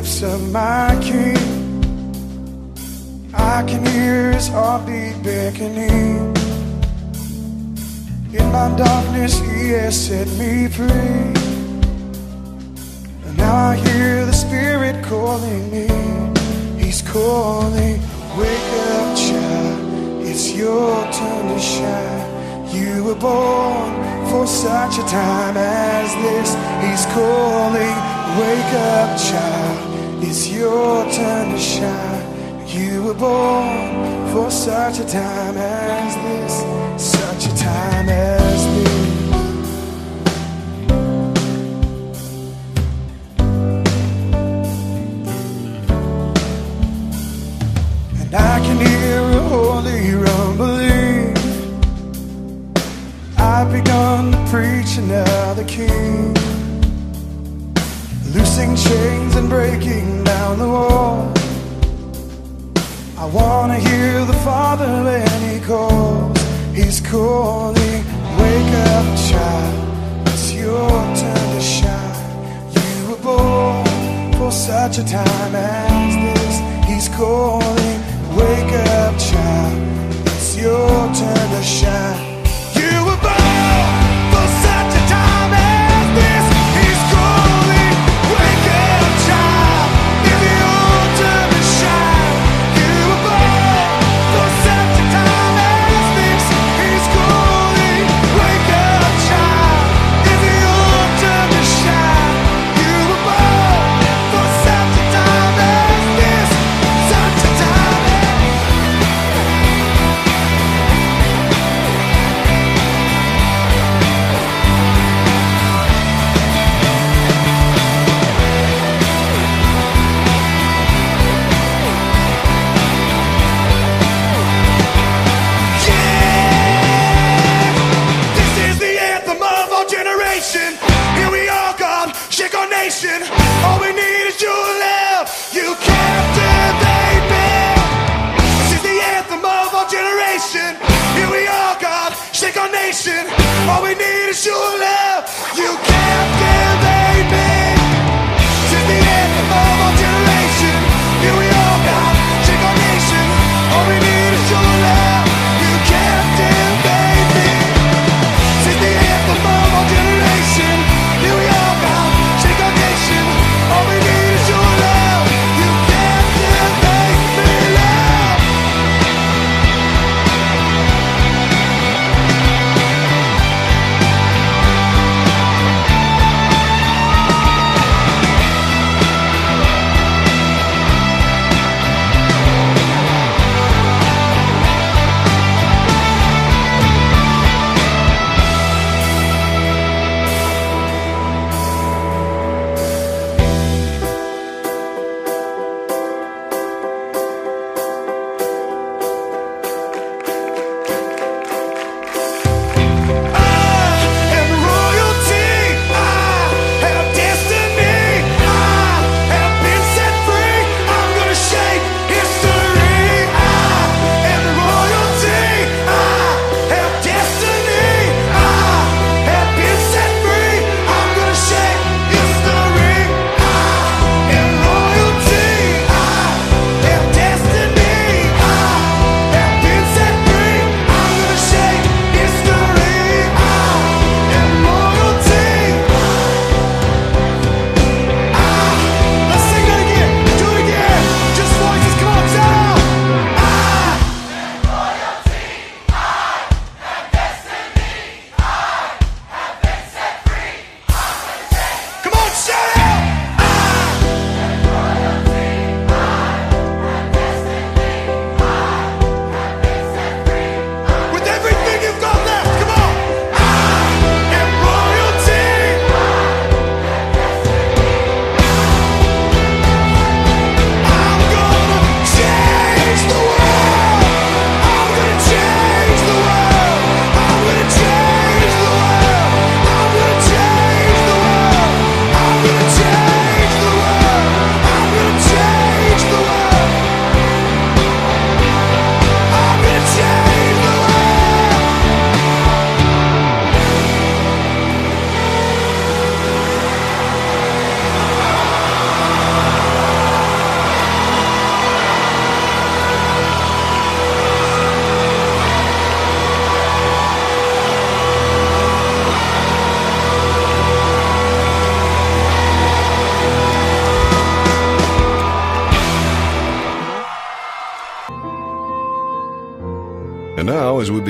footsteps of my King. I can hear his heartbeat beckoning. In my darkness, he has set me free. And now I hear the Spirit calling me. He's calling, wake up, child. It's your turn to shine. You were born for such a time as this. He's calling, wake up, child. It's your turn to shine. You were born for such a time as this. Such a time as this. And I can hear a holy rumbling. I've begun to preach another king. Loosing chains and breaking down the wall. I wanna hear the Father when He calls. He's calling, wake up, child. It's your turn to shine. You were born for such a time as this. He's calling, wake up, child. It's your turn to shine. All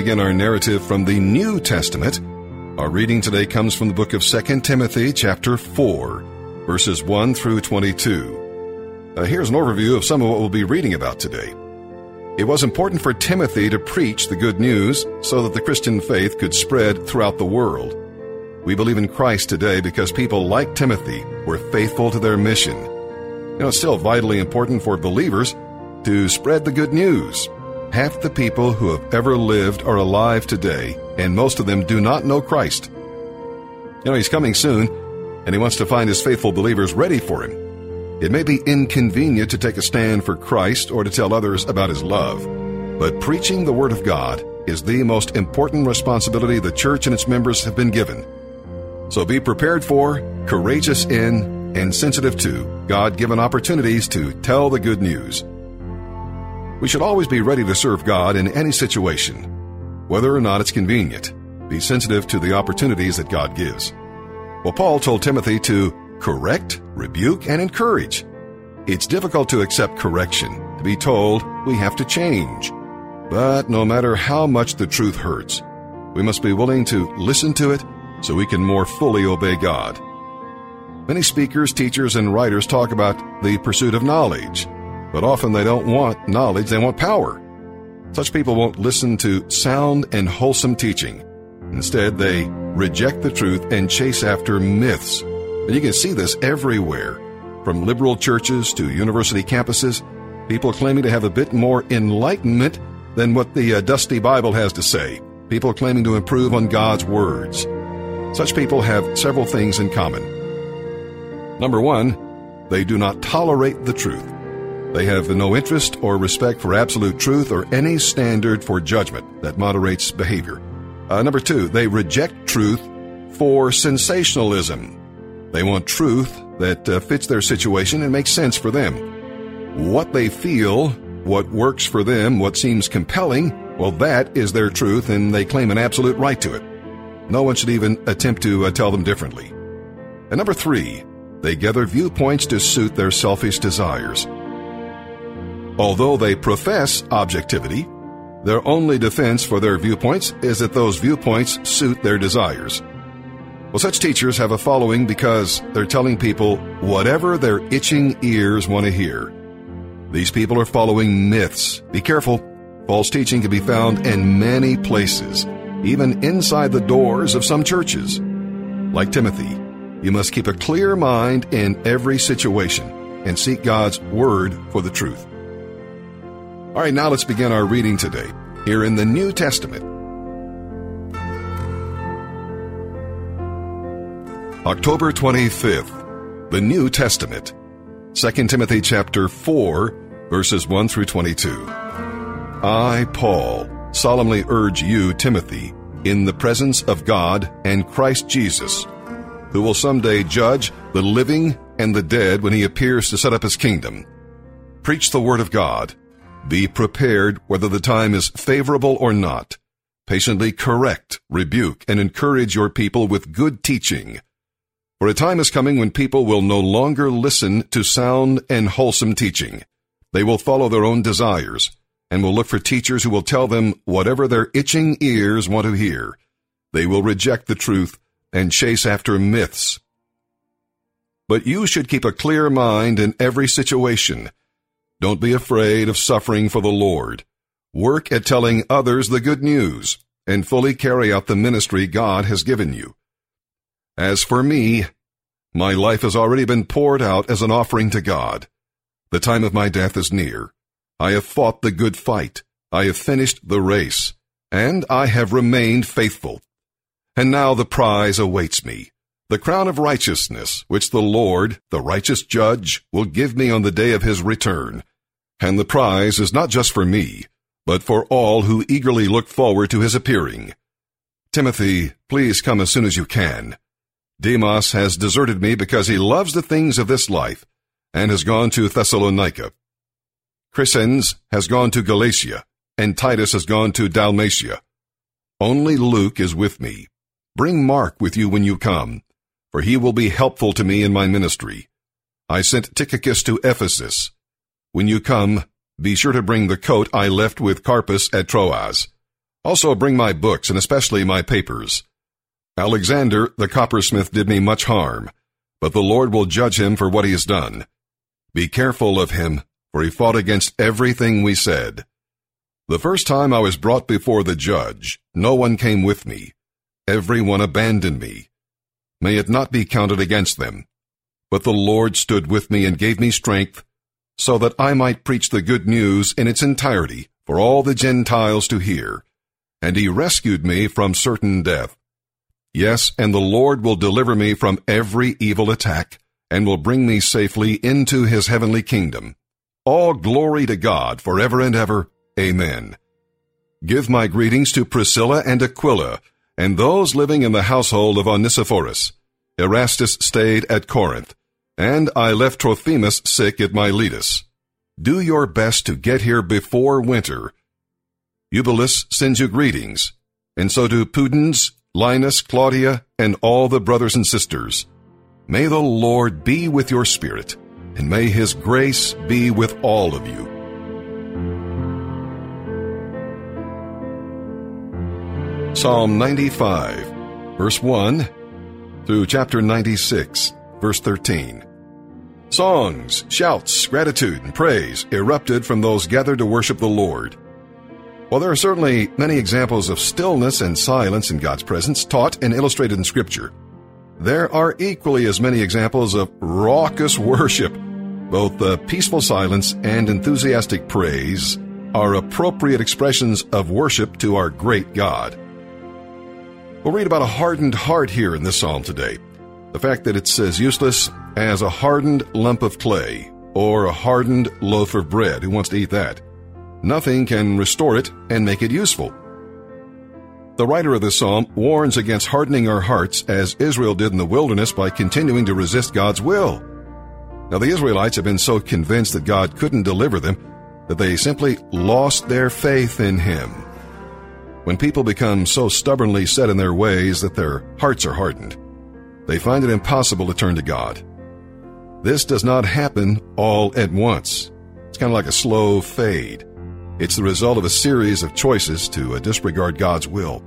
begin our narrative from the New Testament, our reading today comes from the book of 2 Timothy, chapter 4, verses 1 through 22. Uh, here's an overview of some of what we'll be reading about today. It was important for Timothy to preach the good news so that the Christian faith could spread throughout the world. We believe in Christ today because people like Timothy were faithful to their mission. You know, it's still vitally important for believers to spread the good news. Half the people who have ever lived are alive today, and most of them do not know Christ. You know, he's coming soon, and he wants to find his faithful believers ready for him. It may be inconvenient to take a stand for Christ or to tell others about his love, but preaching the Word of God is the most important responsibility the church and its members have been given. So be prepared for, courageous in, and sensitive to God given opportunities to tell the good news. We should always be ready to serve God in any situation, whether or not it's convenient. Be sensitive to the opportunities that God gives. Well, Paul told Timothy to correct, rebuke, and encourage. It's difficult to accept correction, to be told we have to change. But no matter how much the truth hurts, we must be willing to listen to it so we can more fully obey God. Many speakers, teachers, and writers talk about the pursuit of knowledge, but often they don't want knowledge, they want power. Such people won't listen to sound and wholesome teaching. Instead, they reject the truth and chase after myths and you can see this everywhere. From liberal churches to university campuses, people claiming to have a bit more enlightenment than what the uh, dusty Bible has to say. People claiming to improve on God's words. Such people have several things in common. Number one, they do not tolerate the truth. They have no interest or respect for absolute truth or any standard for judgment that moderates behavior. Uh, number two, they reject truth for sensationalism. They want truth that uh, fits their situation and makes sense for them. What they feel, what works for them, what seems compelling, well, that is their truth and they claim an absolute right to it. No one should even attempt to uh, tell them differently. And number three, they gather viewpoints to suit their selfish desires. Although they profess objectivity, their only defense for their viewpoints is that those viewpoints suit their desires. Well, such teachers have a following because they're telling people whatever their itching ears want to hear. These people are following myths. Be careful. False teaching can be found in many places, even inside the doors of some churches. Like Timothy, you must keep a clear mind in every situation and seek God's word for the truth. All right, now let's begin our reading today here in the New Testament. October 25th, the New Testament. 2 Timothy chapter 4, verses 1 through 22. I, Paul, solemnly urge you, Timothy, in the presence of God and Christ Jesus, who will someday judge the living and the dead when he appears to set up his kingdom. Preach the word of God. Be prepared whether the time is favorable or not. Patiently correct, rebuke, and encourage your people with good teaching for a time is coming when people will no longer listen to sound and wholesome teaching. They will follow their own desires and will look for teachers who will tell them whatever their itching ears want to hear. They will reject the truth and chase after myths. But you should keep a clear mind in every situation. Don't be afraid of suffering for the Lord. Work at telling others the good news and fully carry out the ministry God has given you. As for me, my life has already been poured out as an offering to God. The time of my death is near. I have fought the good fight. I have finished the race. And I have remained faithful. And now the prize awaits me. The crown of righteousness, which the Lord, the righteous judge, will give me on the day of his return. And the prize is not just for me, but for all who eagerly look forward to his appearing. Timothy, please come as soon as you can. Demas has deserted me because he loves the things of this life and has gone to Thessalonica. Crescens has gone to Galatia, and Titus has gone to Dalmatia. Only Luke is with me. Bring Mark with you when you come, for he will be helpful to me in my ministry. I sent Tychicus to Ephesus. When you come, be sure to bring the coat I left with Carpus at Troas. Also bring my books and especially my papers. Alexander the coppersmith did me much harm, but the Lord will judge him for what he has done. Be careful of him, for he fought against everything we said. The first time I was brought before the judge, no one came with me. Every one abandoned me. May it not be counted against them. But the Lord stood with me and gave me strength, so that I might preach the good news in its entirety for all the Gentiles to hear. And he rescued me from certain death. Yes, and the Lord will deliver me from every evil attack, and will bring me safely into his heavenly kingdom. All glory to God forever and ever. Amen. Give my greetings to Priscilla and Aquila, and those living in the household of Onesiphorus. Erastus stayed at Corinth, and I left Trophimus sick at Miletus. Do your best to get here before winter. Eubulus sends you greetings, and so do Pudens, Linus, Claudia, and all the brothers and sisters. May the Lord be with your spirit, and may his grace be with all of you. Psalm 95, verse 1 through chapter 96, verse 13. Songs, shouts, gratitude, and praise erupted from those gathered to worship the Lord. While there are certainly many examples of stillness and silence in God's presence taught and illustrated in Scripture, there are equally as many examples of raucous worship. Both the peaceful silence and enthusiastic praise are appropriate expressions of worship to our great God. We'll read about a hardened heart here in this psalm today. The fact that it's as useless as a hardened lump of clay or a hardened loaf of bread. Who wants to eat that? Nothing can restore it and make it useful. The writer of this psalm warns against hardening our hearts as Israel did in the wilderness by continuing to resist God's will. Now, the Israelites have been so convinced that God couldn't deliver them that they simply lost their faith in Him. When people become so stubbornly set in their ways that their hearts are hardened, they find it impossible to turn to God. This does not happen all at once. It's kind of like a slow fade. It's the result of a series of choices to uh, disregard God's will.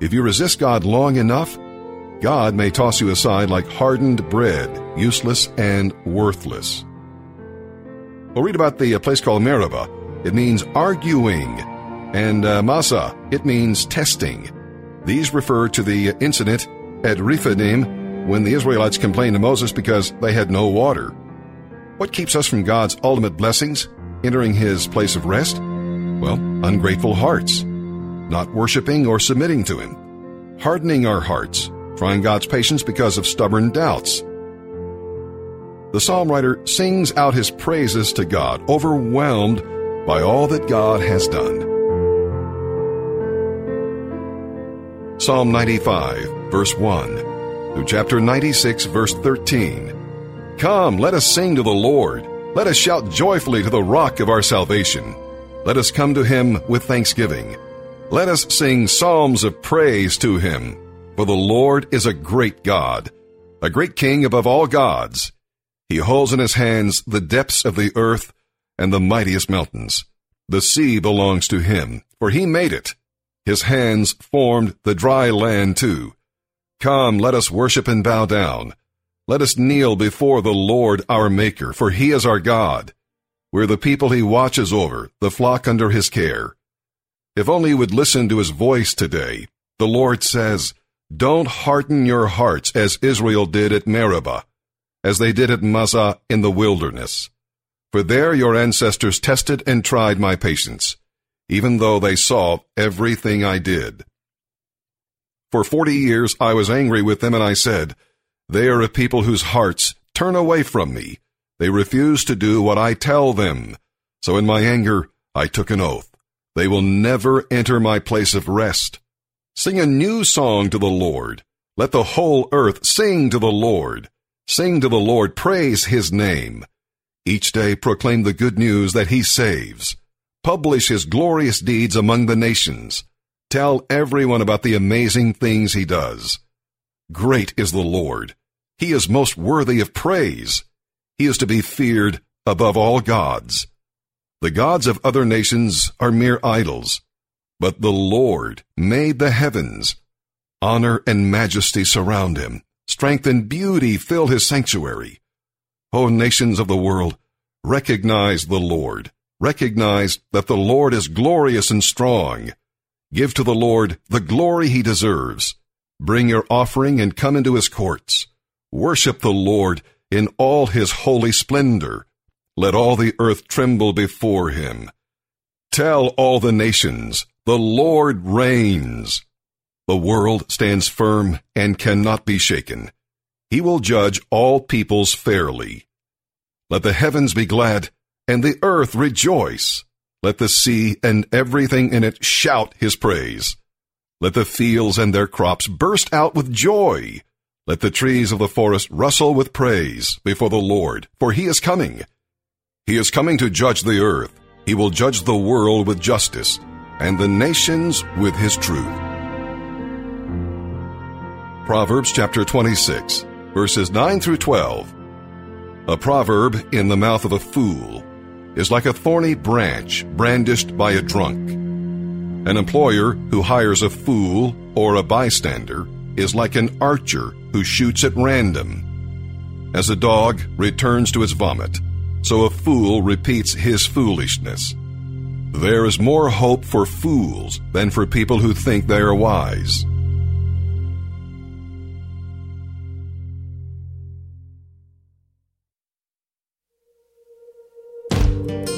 If you resist God long enough, God may toss you aside like hardened bread, useless and worthless. We'll read about the uh, place called Meribah. It means arguing and uh, Massah, it means testing. These refer to the incident at Rephidim when the Israelites complained to Moses because they had no water. What keeps us from God's ultimate blessings, entering his place of rest? Well, ungrateful hearts, not worshiping or submitting to him, hardening our hearts, trying God's patience because of stubborn doubts. The psalm writer sings out his praises to God, overwhelmed by all that God has done. Psalm 95, verse 1, through chapter 96, verse 13. Come, let us sing to the Lord. Let us shout joyfully to the rock of our salvation. Let us come to him with thanksgiving. Let us sing psalms of praise to him. For the Lord is a great God, a great King above all gods. He holds in his hands the depths of the earth and the mightiest mountains. The sea belongs to him, for he made it his hands formed the dry land too. Come, let us worship and bow down. Let us kneel before the Lord our Maker, for he is our God. We're the people he watches over, the flock under his care. If only you would listen to his voice today. The Lord says, Don't harden your hearts as Israel did at Meribah, as they did at Massah in the wilderness. For there your ancestors tested and tried my patience even though they saw everything I did. For forty years I was angry with them, and I said, They are a people whose hearts turn away from me. They refuse to do what I tell them. So in my anger I took an oath. They will never enter my place of rest. Sing a new song to the Lord. Let the whole earth sing to the Lord. Sing to the Lord, praise his name. Each day proclaim the good news that he saves. Publish his glorious deeds among the nations. Tell everyone about the amazing things he does. Great is the Lord. He is most worthy of praise. He is to be feared above all gods. The gods of other nations are mere idols. But the Lord made the heavens. Honor and majesty surround him. Strength and beauty fill his sanctuary. O nations of the world, recognize the Lord. Recognize that the Lord is glorious and strong. Give to the Lord the glory he deserves. Bring your offering and come into his courts. Worship the Lord in all his holy splendor. Let all the earth tremble before him. Tell all the nations, the Lord reigns. The world stands firm and cannot be shaken. He will judge all peoples fairly. Let the heavens be glad and the earth rejoice. Let the sea and everything in it shout his praise. Let the fields and their crops burst out with joy. Let the trees of the forest rustle with praise before the Lord, for he is coming. He is coming to judge the earth. He will judge the world with justice, and the nations with his truth. Proverbs chapter 26, verses 9 through 12. A proverb in the mouth of a fool is like a thorny branch brandished by a drunk. An employer who hires a fool or a bystander is like an archer who shoots at random. As a dog returns to its vomit, so a fool repeats his foolishness. There is more hope for fools than for people who think they are wise. This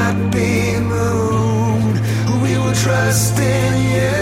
not be moved. We will trust in you.